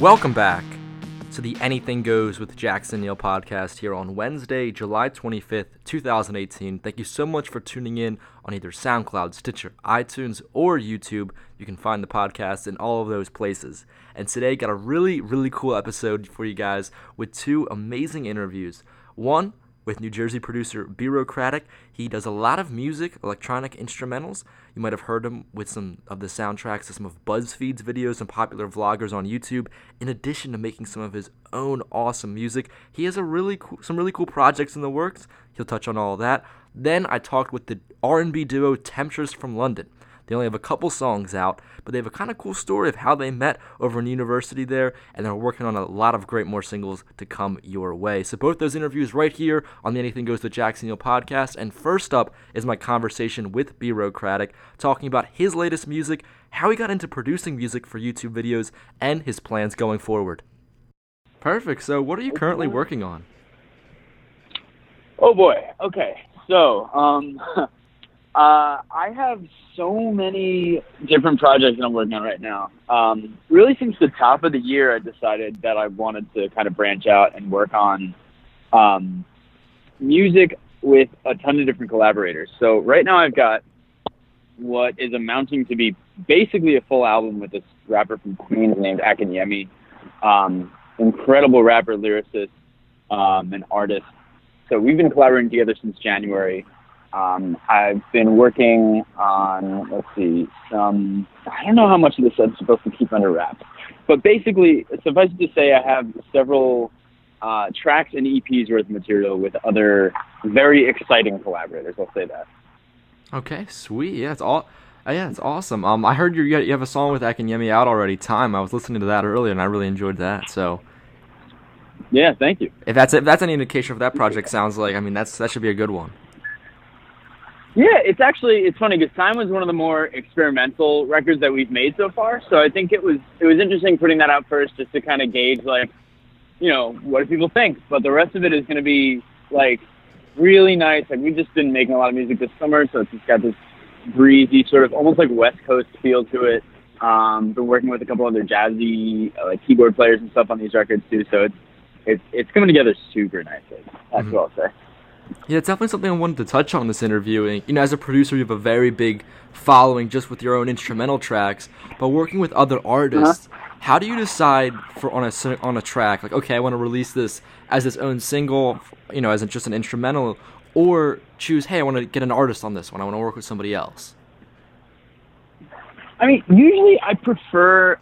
Welcome back to the Anything Goes with Jackson Neill podcast here on Wednesday, July 25th, 2018. Thank you so much for tuning in on either SoundCloud, Stitcher, iTunes, or YouTube. You can find the podcast in all of those places. And today, got a really, really cool episode for you guys with two amazing interviews. One with New Jersey producer Birocratic. He does a lot of music, electronic instrumentals. You might have heard him with some of the soundtracks to some of BuzzFeed's videos and popular vloggers on YouTube. In addition to making some of his own awesome music, he has a really some really cool projects in the works. He'll touch on all that. Then I talked with the R&B duo Temptress from London. They only have a couple songs out, but they have a kind of cool story of how they met over in university there, and they're working on a lot of great more singles to come your way. So both those interviews right here on the Anything Goes to Jackson Neill podcast. And first up is my conversation with Birocratic, talking about his latest music, how he got into producing music for YouTube videos, and his plans going forward. Perfect. So what are you currently working on? Oh boy. Okay. So, um, Uh, I have so many different projects that I'm working on right now. Um, really, since the top of the year, I decided that I wanted to kind of branch out and work on um, music with a ton of different collaborators. So right now, I've got what is amounting to be basically a full album with this rapper from Queens named Akinyemi. Um, incredible rapper, lyricist, um, and artist. So we've been collaborating together since January. Um, I've been working on, let's see, some, I don't know how much of this I'm supposed to keep under wraps, but basically, suffice it to say, I have several uh, tracks and EPs worth of material with other very exciting collaborators. I'll say that. Okay, sweet. Yeah, it's all. Uh, yeah, it's awesome. Um, I heard you you have a song with Akinyemi out already. Time. I was listening to that earlier, and I really enjoyed that. So. Yeah, thank you. If that's if that's any indication of that project sounds like, I mean that's that should be a good one. Yeah, it's actually it's funny because Time was one of the more experimental records that we've made so far. So I think it was it was interesting putting that out first just to kind of gauge like, you know, what do people think. But the rest of it is going to be like really nice. Like we've just been making a lot of music this summer, so it's just got this breezy sort of almost like West Coast feel to it. Um, been working with a couple other jazzy uh, like keyboard players and stuff on these records too. So it's it's it's coming together super nicely. That's mm-hmm. what I'll say. Yeah, it's definitely something I wanted to touch on this interview. And, you know, as a producer, you have a very big following just with your own instrumental tracks. But working with other artists, uh-huh. how do you decide for on a on a track? Like, okay, I want to release this as its own single, you know, as just an instrumental, or choose, hey, I want to get an artist on this one. I want to work with somebody else. I mean, usually I prefer,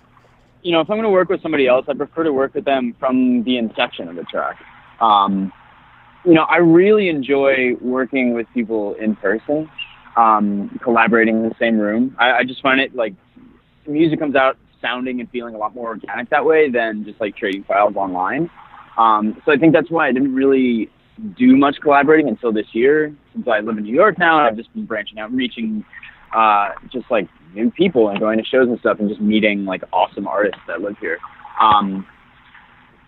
you know, if I'm going to work with somebody else, I prefer to work with them from the inception of the track. Um, you know, I really enjoy working with people in person, um, collaborating in the same room. I, I just find it like music comes out sounding and feeling a lot more organic that way than just like trading files online. Um, so I think that's why I didn't really do much collaborating until this year. Since I live in New York now, I've just been branching out, and reaching uh, just like new people and going to shows and stuff, and just meeting like awesome artists that live here. Um,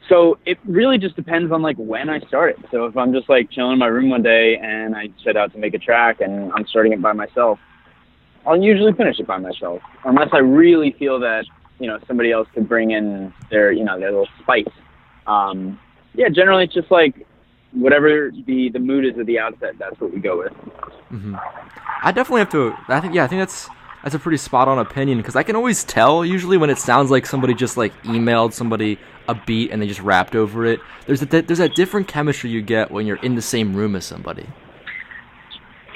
so it really just depends on like when I start it. So if I'm just like chilling in my room one day and I set out to make a track and I'm starting it by myself, I'll usually finish it by myself, unless I really feel that you know somebody else could bring in their you know their little spice. Um, yeah, generally it's just like whatever the the mood is at the outset, that's what we go with. Mm-hmm. I definitely have to. I think yeah, I think that's that's a pretty spot on opinion because I can always tell usually when it sounds like somebody just like emailed somebody a beat and they just rapped over it. There's a there's a different chemistry you get when you're in the same room as somebody.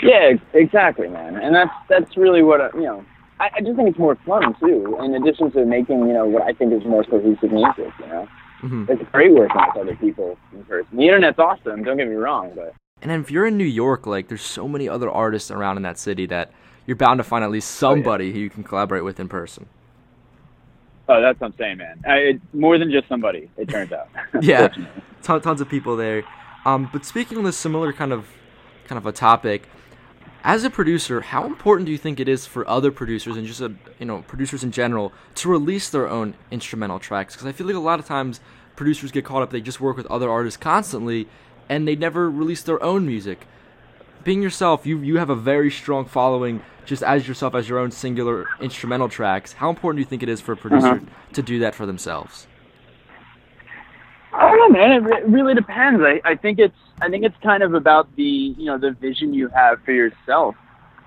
Yeah, exactly, man. And that's that's really what uh, you know. I, I just think it's more fun too. In addition to making you know what I think is more cohesive music, you know, mm-hmm. it's great working with other people in person. The internet's awesome. Don't get me wrong, but. And then if you're in New York, like there's so many other artists around in that city that you're bound to find at least somebody oh, yeah. who you can collaborate with in person. Oh, that's what I'm saying, man. I, it, more than just somebody, it turns out. yeah, tons, tons of people there. Um, but speaking on this similar kind of kind of a topic, as a producer, how important do you think it is for other producers and just a, you know producers in general to release their own instrumental tracks? Because I feel like a lot of times producers get caught up; they just work with other artists constantly, and they never release their own music being yourself, you you have a very strong following just as yourself as your own singular instrumental tracks. How important do you think it is for a producer uh-huh. to do that for themselves? I don't know, man. It, re- it really depends. I, I think it's I think it's kind of about the you know the vision you have for yourself.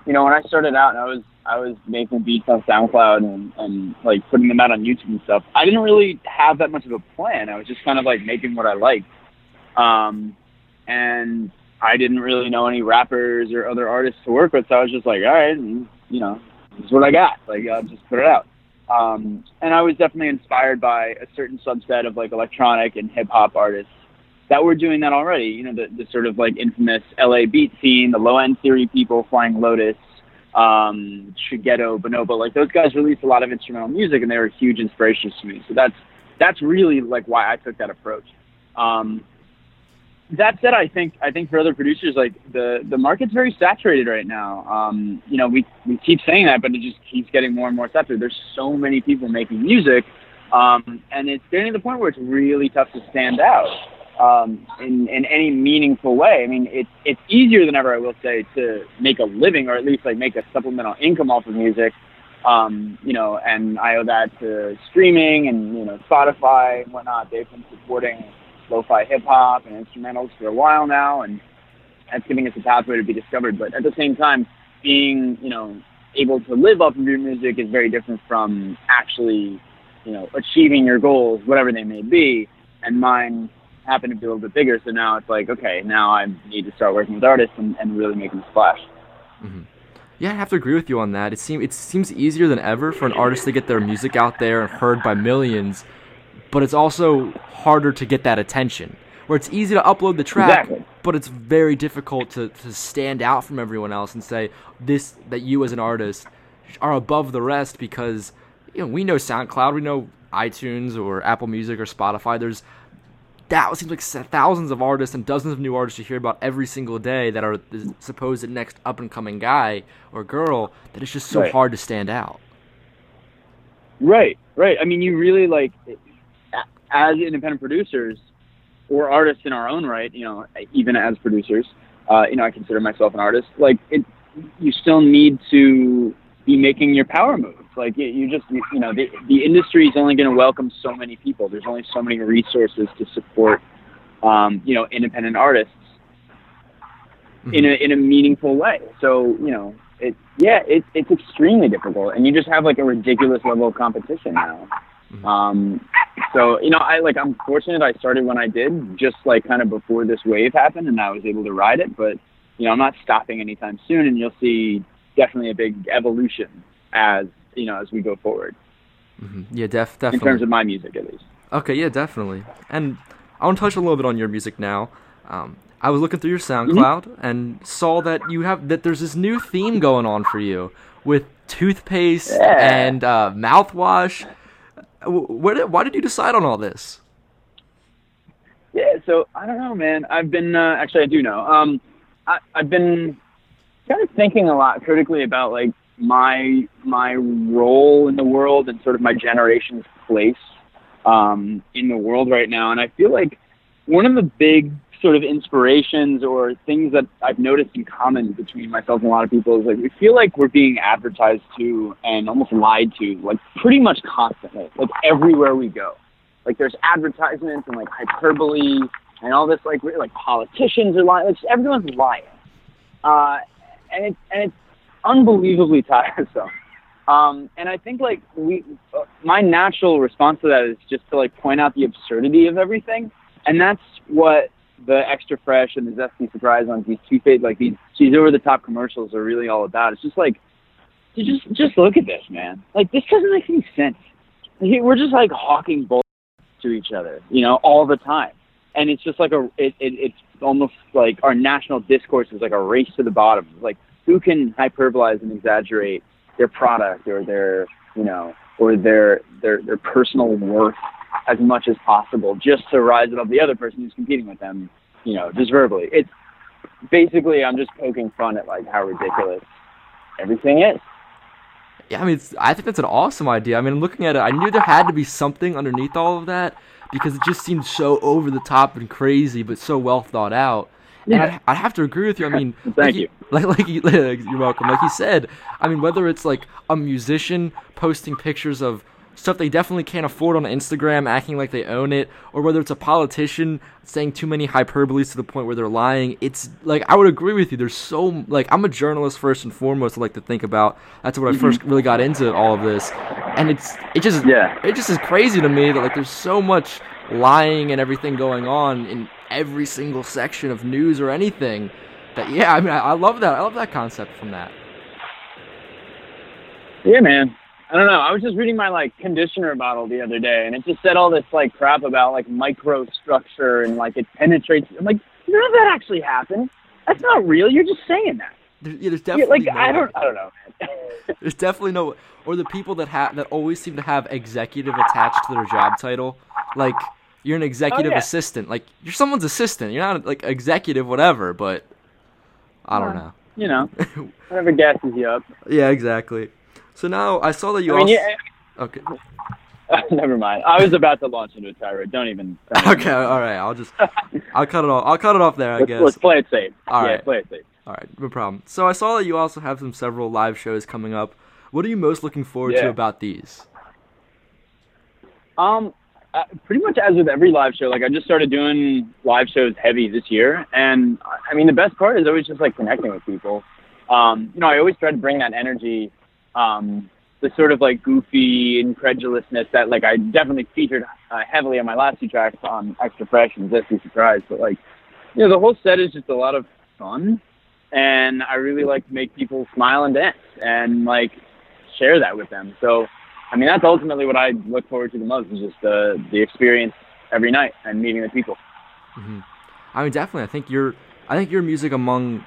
You know, when I started out, I was I was making beats on SoundCloud and, and like putting them out on YouTube and stuff. I didn't really have that much of a plan. I was just kind of like making what I liked. Um, and I didn't really know any rappers or other artists to work with, so I was just like, all right, and, you know, this is what I got. Like, I'll just put it out. Um, and I was definitely inspired by a certain subset of like electronic and hip hop artists that were doing that already. You know, the, the sort of like infamous LA beat scene, the low end theory people, Flying Lotus, um, Shigeto, Bonobo. Like those guys released a lot of instrumental music, and they were huge inspirations to me. So that's that's really like why I took that approach. Um, that said, I think I think for other producers, like the the market's very saturated right now. Um, you know, we we keep saying that, but it just keeps getting more and more saturated. There's so many people making music, um, and it's getting to the point where it's really tough to stand out um, in in any meaningful way. I mean, it's it's easier than ever, I will say, to make a living or at least like make a supplemental income off of music. Um, you know, and I owe that to streaming and you know Spotify and whatnot. They've been supporting lo-fi hip hop and instrumentals for a while now, and that's giving us a pathway to be discovered. But at the same time, being you know able to live off of your music is very different from actually you know achieving your goals, whatever they may be. And mine happen to be a little bit bigger, so now it's like okay, now I need to start working with artists and, and really making a splash. Mm-hmm. Yeah, I have to agree with you on that. It seems it seems easier than ever for an artist to get their music out there and heard by millions but it's also harder to get that attention. Where it's easy to upload the track, exactly. but it's very difficult to, to stand out from everyone else and say this that you as an artist are above the rest because you know we know SoundCloud, we know iTunes or Apple Music or Spotify. There's that seems like thousands of artists and dozens of new artists you hear about every single day that are the supposed next up and coming guy or girl that it's just so right. hard to stand out. Right, right. I mean, you really like as independent producers or artists in our own right, you know, even as producers, uh, you know, I consider myself an artist. Like, it, you still need to be making your power moves. Like, you, you just, you, you know, the the industry is only going to welcome so many people. There's only so many resources to support, um, you know, independent artists mm-hmm. in a in a meaningful way. So, you know, it yeah, it, it's extremely difficult, and you just have like a ridiculous level of competition now. Mm-hmm. Um, so you know, I like I'm fortunate I started when I did, just like kind of before this wave happened, and I was able to ride it. But you know, I'm not stopping anytime soon, and you'll see definitely a big evolution as you know as we go forward. Mm-hmm. Yeah, def definitely. In terms of my music, at least. Okay, yeah, definitely. And I want to touch a little bit on your music now. Um, I was looking through your SoundCloud mm-hmm. and saw that you have that there's this new theme going on for you with toothpaste yeah. and uh, mouthwash where why did you decide on all this? Yeah, so I don't know, man. I've been uh, actually I do know. Um, I, I've been kind of thinking a lot critically about like my my role in the world and sort of my generation's place um, in the world right now, and I feel like one of the big sort of inspirations or things that I've noticed in common between myself and a lot of people is like we feel like we're being advertised to and almost lied to like pretty much constantly, like everywhere we go. Like there's advertisements and like hyperbole and all this like like politicians are lying. Like everyone's lying, uh, and it's and it's unbelievably tiresome. Um, and I think like we, uh, my natural response to that is just to like point out the absurdity of everything, and that's what the extra fresh and the zesty surprise on these toothpaste, like these these over the top commercials are really all about. It's just like, just just look at this, man. Like this doesn't make any sense. We're just like hawking bull to each other, you know, all the time, and it's just like a it, it it's almost like our national discourse is like a race to the bottom. Like who can hyperbolize and exaggerate their product or their you know or their their their personal worth as much as possible just to rise above the other person who's competing with them, you know, just verbally. It's basically I'm just poking fun at like how ridiculous everything is. Yeah, I mean, I think that's an awesome idea. I mean, I'm looking at it, I knew there had to be something underneath all of that because it just seemed so over the top and crazy, but so well thought out. Yeah. And I'd, I'd have to agree with you. I mean, thank like you. Like, like you, you're welcome. Like you said, I mean, whether it's like a musician posting pictures of stuff they definitely can't afford on Instagram, acting like they own it, or whether it's a politician saying too many hyperboles to the point where they're lying. It's like I would agree with you. There's so like I'm a journalist first and foremost. I like to think about. That's what I first mm-hmm. really got into all of this, and it's it just Yeah. it just is crazy to me that like there's so much lying and everything going on in every single section of news or anything. That yeah, I mean I, I love that. I love that concept from that. Yeah, man. I don't know. I was just reading my like conditioner bottle the other day, and it just said all this like crap about like microstructure and like it penetrates. I'm like, none of that actually happened. That's not real. You're just saying that. There, yeah, there's Yeah, definitely like no- I don't. I don't know, man. There's definitely no, or the people that have that always seem to have executive attached to their job title. Like you're an executive oh, yeah. assistant. Like you're someone's assistant. You're not like executive, whatever. But I don't know. you know, whatever gasses you up. Yeah, exactly. So now I saw that you I mean, also. yeah. Okay. Never mind. I was about to launch into a tirade. Don't even. Okay. All right. I'll just. I'll cut it off. I'll cut it off there. I Let's, guess. let's play it safe. All yeah, right. play it safe. All right. No problem. So I saw that you also have some several live shows coming up. What are you most looking forward to about these? Um, uh, pretty much as with every live show, like I just started doing live shows heavy this year, and I mean the best part is always just like connecting with people. Um, you know, I always try to bring that energy, um, the sort of like goofy incredulousness that like I definitely featured uh, heavily on my last two tracks on Extra Fresh and Zesty Surprise. But like, you know, the whole set is just a lot of fun, and I really like to make people smile and dance and like share that with them. So. I mean, that's ultimately what I look forward to the most is just the the experience every night and meeting the people. I mean, definitely. I think your, I think your music among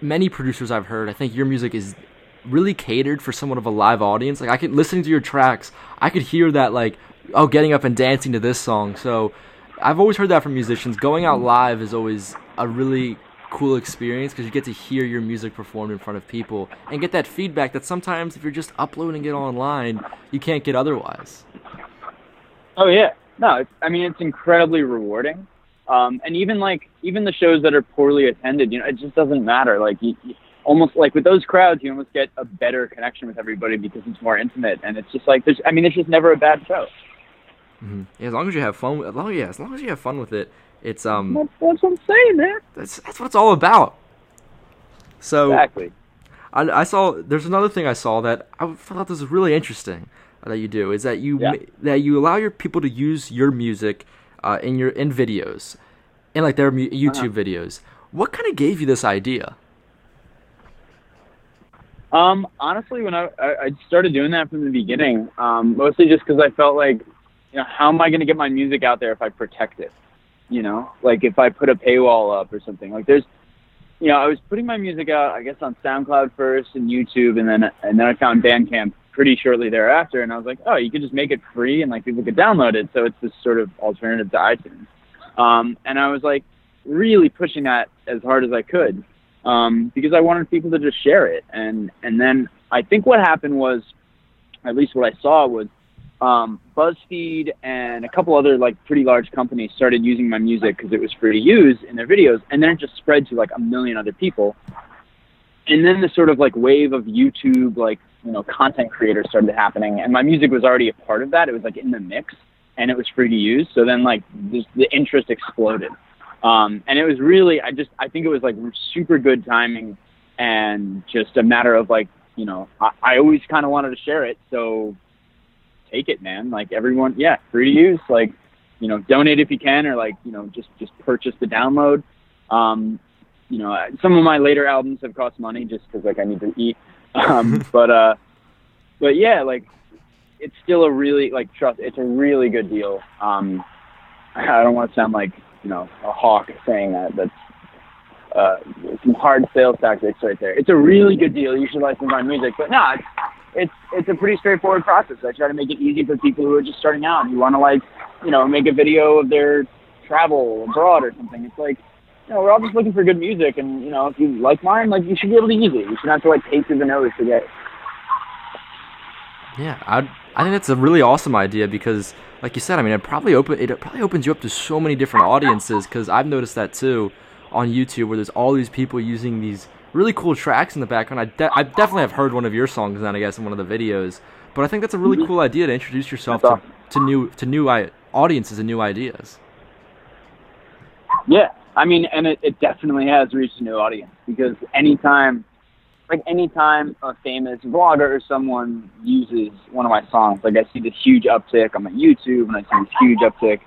many producers I've heard, I think your music is really catered for somewhat of a live audience. Like I could listening to your tracks, I could hear that like, oh, getting up and dancing to this song. So I've always heard that from musicians. Going out live is always a really cool experience because you get to hear your music performed in front of people and get that feedback that sometimes if you're just uploading it online, you can't get otherwise. Oh yeah, no, I mean it's incredibly rewarding. Um, and even like even the shows that are poorly attended, you know, it just doesn't matter. Like you almost like with those crowds, you almost get a better connection with everybody because it's more intimate, and it's just like there's. I mean, it's just never a bad show. Yeah, as long as you have fun, with, as long yeah, as long as you have fun with it, it's um. That's, that's what I'm saying, man. That's that's what it's all about. So Exactly. I, I saw there's another thing I saw that I thought this was really interesting that you do is that you Yeah. that you allow your people to use your music uh, in your in videos, in like their mu- YouTube videos. What kind of gave you this idea? Um, honestly, when I, I started doing that from the beginning, um, mostly just because I felt like, you know, how am I going to get my music out there if I protect it? You know, like if I put a paywall up or something. Like there's, you know, I was putting my music out, I guess, on SoundCloud first and YouTube, and then and then I found Bandcamp pretty shortly thereafter, and I was like, oh, you could just make it free and like people could download it. So it's this sort of alternative to iTunes. Um, and I was like really pushing that as hard as I could um, because I wanted people to just share it. And and then I think what happened was, at least what I saw was, um, BuzzFeed and a couple other like pretty large companies started using my music because it was free to use in their videos, and then it just spread to like a million other people. And then the sort of like wave of YouTube like you know content creators started happening, and my music was already a part of that. It was like in the mix, and it was free to use. So then like this, the interest exploded. Um, and it was really, I just, I think it was like super good timing and just a matter of like, you know, I, I always kind of wanted to share it. So take it, man. Like everyone, yeah, free to use, like, you know, donate if you can, or like, you know, just, just purchase the download. Um, you know, some of my later albums have cost money just cause like I need to eat. Um, but, uh, but yeah, like it's still a really, like, trust, it's a really good deal. Um, I don't want to sound like, you know, a hawk saying that. That's uh, some hard sales tactics right there. It's a really good deal. You should license my music, but no, it's it's it's a pretty straightforward process. I try to make it easy for people who are just starting out who want to like, you know, make a video of their travel abroad or something. It's like, you know, we're all just looking for good music, and you know, if you like mine, like you should be able to use it. You shouldn't have to like take through the nose to get. Yeah, I I think that's a really awesome idea because, like you said, I mean, it probably open it probably opens you up to so many different audiences. Because I've noticed that too on YouTube, where there's all these people using these really cool tracks in the background. I de- I definitely have heard one of your songs then, I guess, in one of the videos. But I think that's a really Mhm. cool idea to introduce yourself to, to new to new I- audiences and new ideas. Yeah, I mean, and it, it definitely has reached a new audience because anytime, like anytime a famous vlogger or someone uses one of my songs, like I see this huge uptick on my YouTube and I see this huge uptick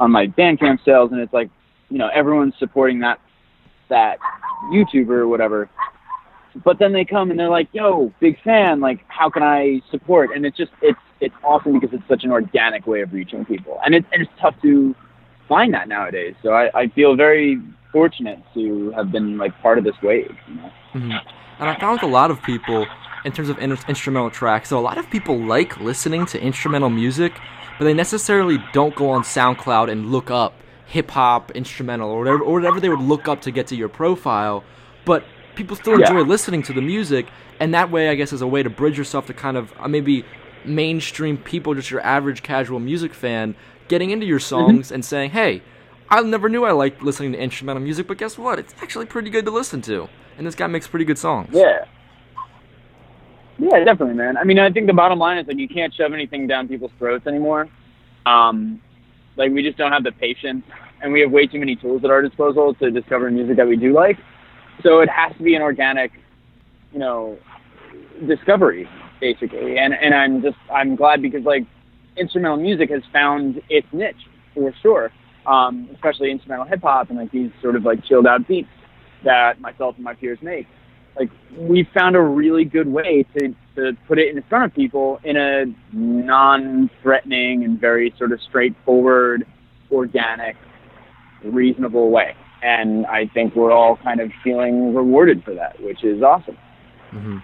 on my Bandcamp sales, and it's like, you know, everyone's supporting that that YouTuber or whatever. But then they come and they're like, "Yo, big fan! Like, how can I support?" And it's just it's it's awesome because it's such an organic way of reaching people, and it's and it's tough to find that nowadays. So I, I feel very fortunate to have been like part of this wave. You know? hmm And I found with a lot of people, in terms of in- instrumental tracks, so a lot of people like listening to instrumental music, but they necessarily don't go on SoundCloud and look up hip hop instrumental or whatever, or whatever they would look up to get to your profile. But people still Yeah. enjoy listening to the music, and that way, I guess, is a way to bridge yourself to kind of uh, maybe mainstream people, just your average casual music fan, getting into your songs and saying, "Hey, I never knew I liked listening to instrumental music, but guess what? It's actually pretty good to listen to." And this guy makes pretty good songs. Yeah. Yeah, definitely, man. I mean, I think the bottom line is like you can't shove anything down people's throats anymore. Um, like we just don't have the patience, and we have way too many tools at our disposal to discover music that we do like. So it has to be an organic, you know, discovery basically. And and I'm just I'm glad because like instrumental music has found its niche for sure. Um, especially instrumental hip hop and like these sort of like chilled out beats that myself and my peers make. Like we found a really good way to, to put it in front of people in a non-threatening and very sort of straightforward, organic, reasonable way. And I think we're all kind of feeling rewarded for that, which is awesome. hmm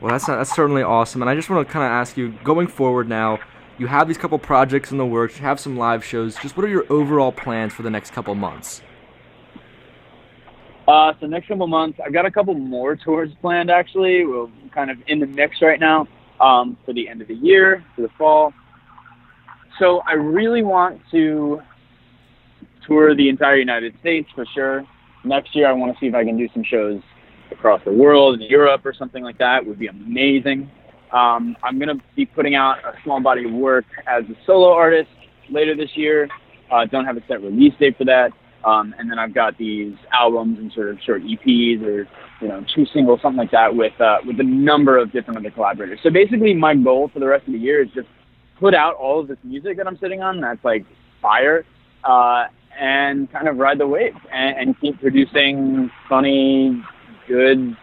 Well, that's that's certainly awesome, and I just want to kind of ask you, going forward now, you have these couple projects in the works, you have some live shows. Just what are your overall plans for the next couple months? Uh, so next couple months, I've got a couple more tours planned. Actually, we're kind of in the mix right now um, for the end of the year, for the fall. So I really want to tour the entire United States for sure. Next year, I want to see if I can do some shows across the world, in Europe or something like that. It Would be amazing. Um, I'm gonna be putting out a small body of work as a solo artist later this year. Uh, don't have a set release date for that. Um, and then I've got these albums and sort of short EPs or you know two singles, something like that, with uh, with a number of different other collaborators. So basically, my goal for the rest of the year is just put out all of this music that I'm sitting on that's like fire, uh, and kind of ride the wave and, and keep producing funny, good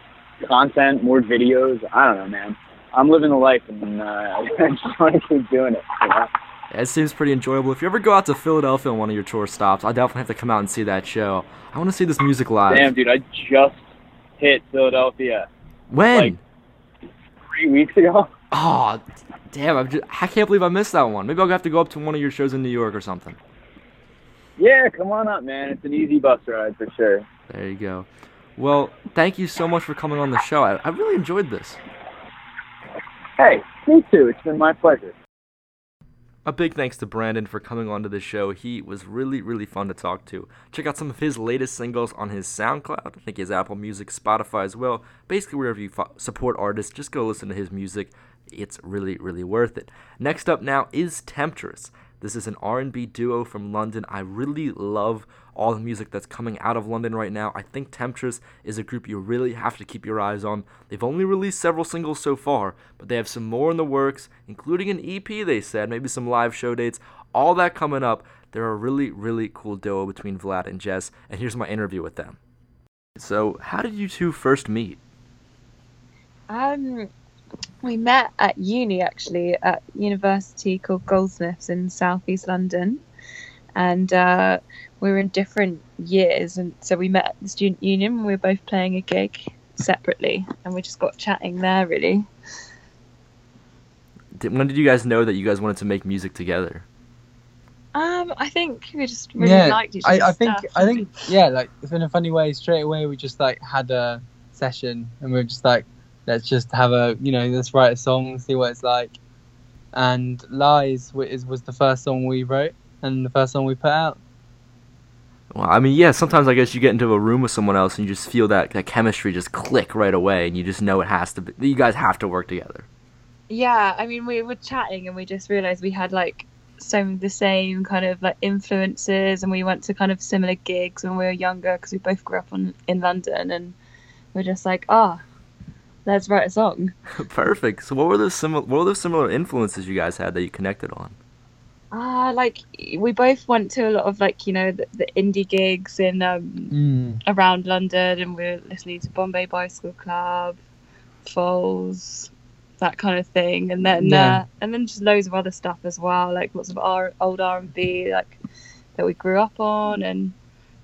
content, more videos. I don't know, man. I'm living the life, and uh, I just want to keep doing it. You know? It seems pretty enjoyable. If you ever go out to Philadelphia on one of your tour stops, I definitely have to come out and see that show. I want to see this music live. Damn, dude, I just hit Philadelphia when? like- three weeks ago. oh, damn! I'm just, I can't believe I missed that one. Maybe I'll have to go up to one of your shows in New York or something. Yeah, come on up, man. It's an easy bus ride for sure. There you go. Well, thank you so much for coming on the show. I, I really enjoyed this. Hey, me too. It's been my pleasure. A big thanks to Brandon for coming onto the show. He was really, really fun to talk to. Check out some of his latest singles on his SoundCloud. I think his Apple Music, Spotify as well. Basically, wherever you fo- support artists, just go listen to his music. It's really, really worth it. Next up now is Temptress. This is an R&B duo from London. I really love all the music that's coming out of London right now. I think Temptress is a group you really have to keep your eyes on. They've only released several singles so far, but they have some more in the works, including an EP, they said, maybe some live show dates. All that coming up. They're a really, really cool duo between Vlad and Jess, and here's my interview with them. So, how did you two first meet? Um, we met at uni actually at university called Goldsmiths in southeast London, and uh, we were in different years, and so we met at the student union. We were both playing a gig separately, and we just got chatting there really. When did you guys know that you guys wanted to make music together? Um, I think we just really yeah, liked each other. I, I think stuff. I think yeah, like in a funny way, straight away we just like had a session and we were just like, let's just have a you know, let's write a song, see what it's like. And Lies wa- is was the first song we wrote and the first song we put out. Well, I mean, yeah, sometimes I guess you get into a room with someone else and you just feel that, that chemistry just click right away and you just know it has to be, you guys have to work together. Yeah, I mean, we were chatting and we just realized we had like some of the same kind of like influences, and we went to kind of similar gigs when we were younger because we both grew up on, in London, and we're just like, ah, let's write a song. Perfect. So what were those similar what were the similar influences you guys had that you connected on? Ah, like we both went to a lot of like you know the, the indie gigs in um, Mm. around London, and we were listening to Bombay Bicycle Club, Foals, that kind of thing, and then Yeah. uh, and then just loads of other stuff as well, like lots of R- old R and B like that we grew up on, and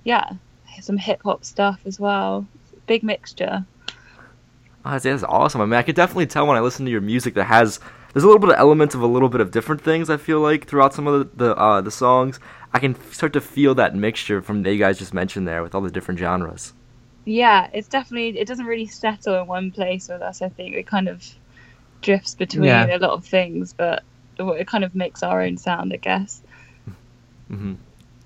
yeah, some hip hop stuff as well. Big mixture. Oh, that's, that's awesome. I mean, I could definitely tell when I listen to your music that has there's a little bit of elements of a little bit of different things. I feel like throughout some of the the, uh, the songs, I can start to feel that mixture from that you guys just mentioned there with all the different genres. Yeah, it's definitely it doesn't really settle in one place with us. I think it kind of drifts between Yeah. a lot of things, but it kind of makes our own sound, I guess. hmm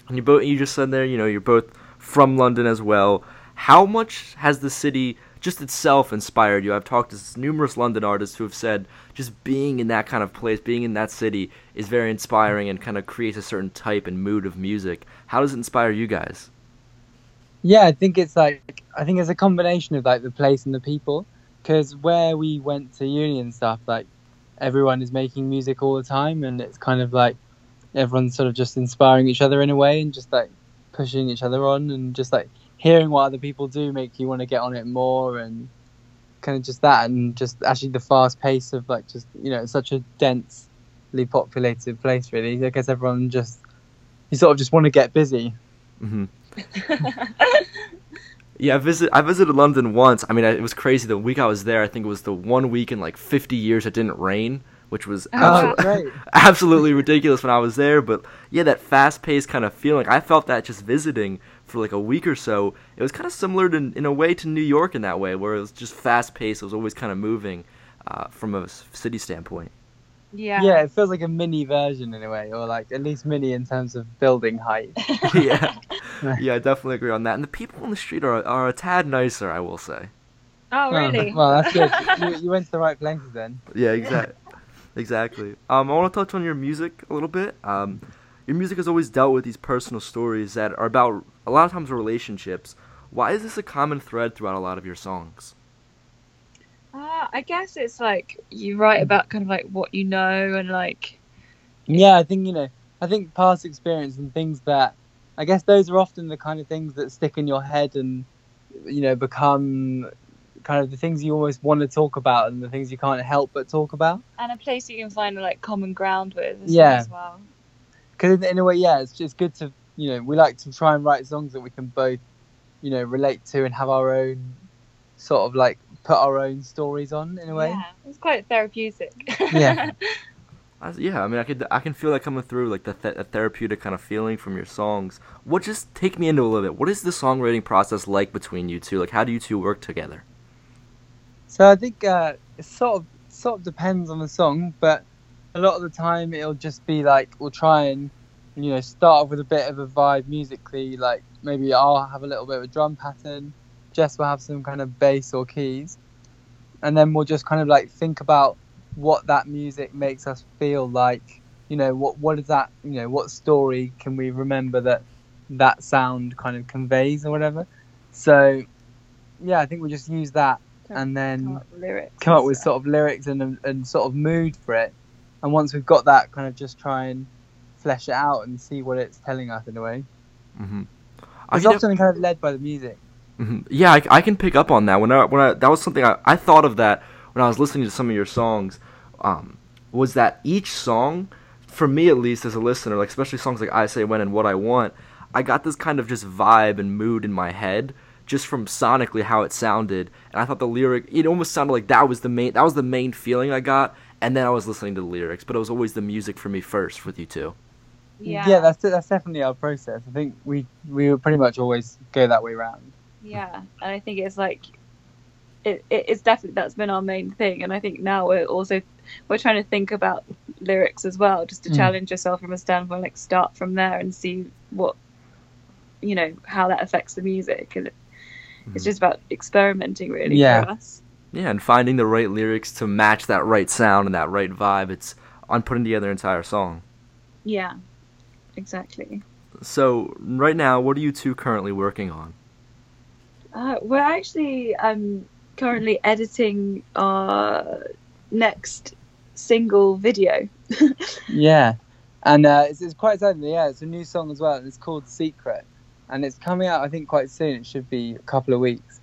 And you both you just said there, you know, you're both from London as well. How much has the city just itself inspired you? I've talked to numerous London artists who have said just being in that kind of place, being in that city is very inspiring and kind of creates a certain type and mood of music. How does it inspire you guys? Yeah, I think it's like I think it's a combination of like the place and the people. Because where we went to uni and stuff, like everyone is making music all the time, and it's kind of like everyone's sort of just inspiring each other in a way, and just like pushing each other on, and just like hearing what other people do make you want to get on it more, and kind of just that, and just actually the fast pace of like just you know such a densely populated place. Really, I guess everyone just you sort of just want to get busy. hmm Yeah, I visit. I visited London once. I mean, I, it was crazy. The week I was there, I think it was the one week in like 50 years it didn't rain, which was Oh, absolu- absolutely ridiculous when I was there. But yeah, that fast-paced kind of feeling, I felt that just visiting for like a week or so. It was kind of similar to, in a way to New York in that way, where it was just fast-paced. It was always kind of moving uh, from a city standpoint. yeah. Yeah, it feels like a mini version in a way, or like at least mini in terms of building height. yeah, yeah, I definitely agree on that. And the people on the street are are a tad nicer, I will say. Oh, really? well, that's good. You, you went to the right places then. Yeah, exactly. exactly. Um, I want to touch on your music a little bit. Um, your music has always dealt with these personal stories that are about a lot of times relationships. Why is this a common thread throughout a lot of your songs? Uh, I guess it's like you write about kind of like what you know and like Yeah, I think you know. I think past experience and things that, I guess those are often the kind of things that stick in your head and, you know, become kind of the things you almost want to talk about and the things you can't help but talk about. and a place you can find like common ground with as, Yeah. as well. Because in, in a way, yeah, it's just good to you know we like to try and write songs that we can both, you know, relate to and have our own sort of like put our own stories on in a way. Yeah, it's quite therapeutic. Yeah. Yeah, I mean, I could I can feel that coming through, like the, th- the therapeutic kind of feeling from your songs. What just take me into a little bit? What is the songwriting process like between you two? Like, how do you two work together? So I think uh, it sort of sort of depends on the song, but a lot of the time it'll just be like we'll try and you know start off with a bit of a vibe musically, like maybe I'll have a little bit of a drum pattern, Jess will have some kind of bass or keys, and then we'll just kind of like think about what that music makes us feel like. You know what what is that? You know what story can we remember that that sound kind of conveys or whatever. So yeah, I think we just use that and then come up come up with sort of lyrics and and sort of mood for it. And once we've got that, kind of just try and flesh it out and see what it's telling us in a way. Mm-hmm. It's often kind of led by the music. hmm Yeah, I, I can pick up on that. When I when I that was something I, I thought of that when I was listening to some of your songs. Um, was that each song, for me at least as a listener, like especially songs like I Say When and What I Want, I got this kind of just vibe and mood in my head just from sonically how it sounded, and I thought the lyric it almost sounded like that was the main that was the main feeling I got, and then I was listening to the lyrics, but it was always the music for me first with you two. Yeah, yeah, that's that's definitely our process. I think we we would pretty much always go that way around. yeah, and I think it's like it, it, it's definitely that's been our main thing, and I think now we're also we're trying to think about lyrics as well, just to Mm. challenge yourself from a standpoint, like start from there and see what you know how that affects the music, and it, it's Mhm. just about experimenting really Yeah. for us. Yeah, and finding the right lyrics to match that right sound and that right vibe. It's on putting together an entire song. Yeah, exactly. So right now, what are you two currently working on? Uh, we're actually um, currently editing our next single video. Yeah, and uh, it's, it's quite exciting. Yeah, it's a new song as well, and it's called Secret, and it's coming out I think quite soon. It should be a couple of weeks.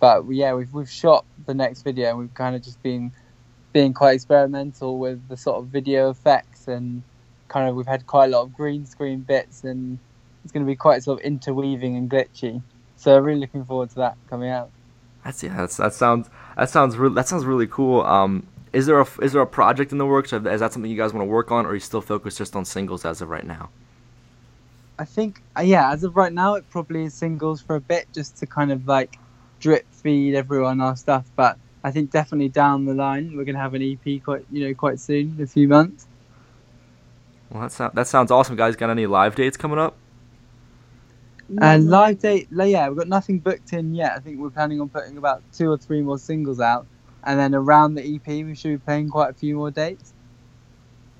But yeah, we've we've shot the next video, and we've kind of just been being quite experimental with the sort of video effects, and kind of we've had quite a lot of green screen bits, and it's going to be quite sort of interweaving and glitchy. So really looking forward to that coming out. That's yeah. That's, that sounds that sounds re- that sounds really cool. Um, is there a is there a project in the works? Is that something you guys want to work on, or are you still focused just on singles as of right now? I think uh, yeah, as of right now, it probably is singles for a bit, just to kind of like drip feed everyone our stuff. But I think definitely down the line, we're gonna have an EP quite you know quite soon, in a few months. Well, that sounds that sounds awesome, guys. Got any live dates coming up? And live date, yeah, we've got nothing booked in yet. I think we're planning on putting about two or three more singles out, and then around the EP, we should be playing quite a few more dates.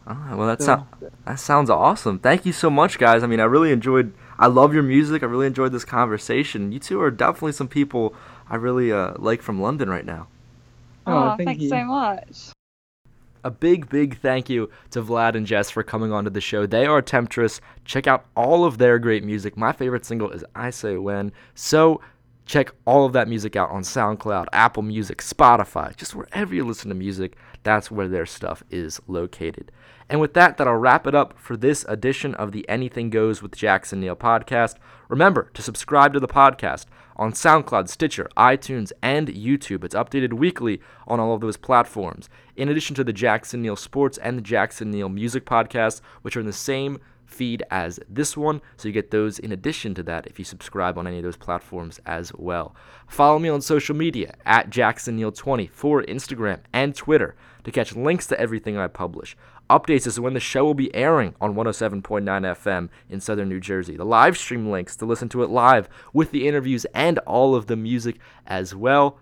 Ah, well, that So- sounds that sounds awesome. Thank you so much, guys. I mean, I really enjoyed. I love your music. I really enjoyed this conversation. You two are definitely some people I really uh, like from London right now. Oh, thank thanks you. so much. A big, big thank you to Vlad and Jess for coming onto the show. They are Temptress. Check out all of their great music. My favorite single is I Say When. So check all of that music out on SoundCloud, Apple Music, Spotify, just wherever you listen to music. That's where their stuff is located. And with that, that'll wrap it up for this edition of the Anything Goes with Jackson Neill podcast. Remember to subscribe to the podcast on SoundCloud, Stitcher, iTunes, and YouTube. It's updated weekly on all of those platforms. In addition to the Jackson Neill Sports and the Jackson Neill Music podcasts, which are in the same feed as this one, so you get those in addition to that if you subscribe on any of those platforms as well. Follow me on social media at JacksonNeill20 for Instagram and Twitter to catch links to everything I publish. Updates as to when the show will be airing on 107.9 FM in southern New Jersey. The live stream links to listen to it live with the interviews and all of the music as well.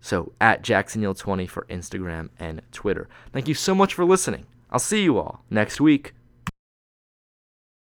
So at JacksonNeill20 for Instagram and Twitter. Thank you so much for listening. I'll see you all next week.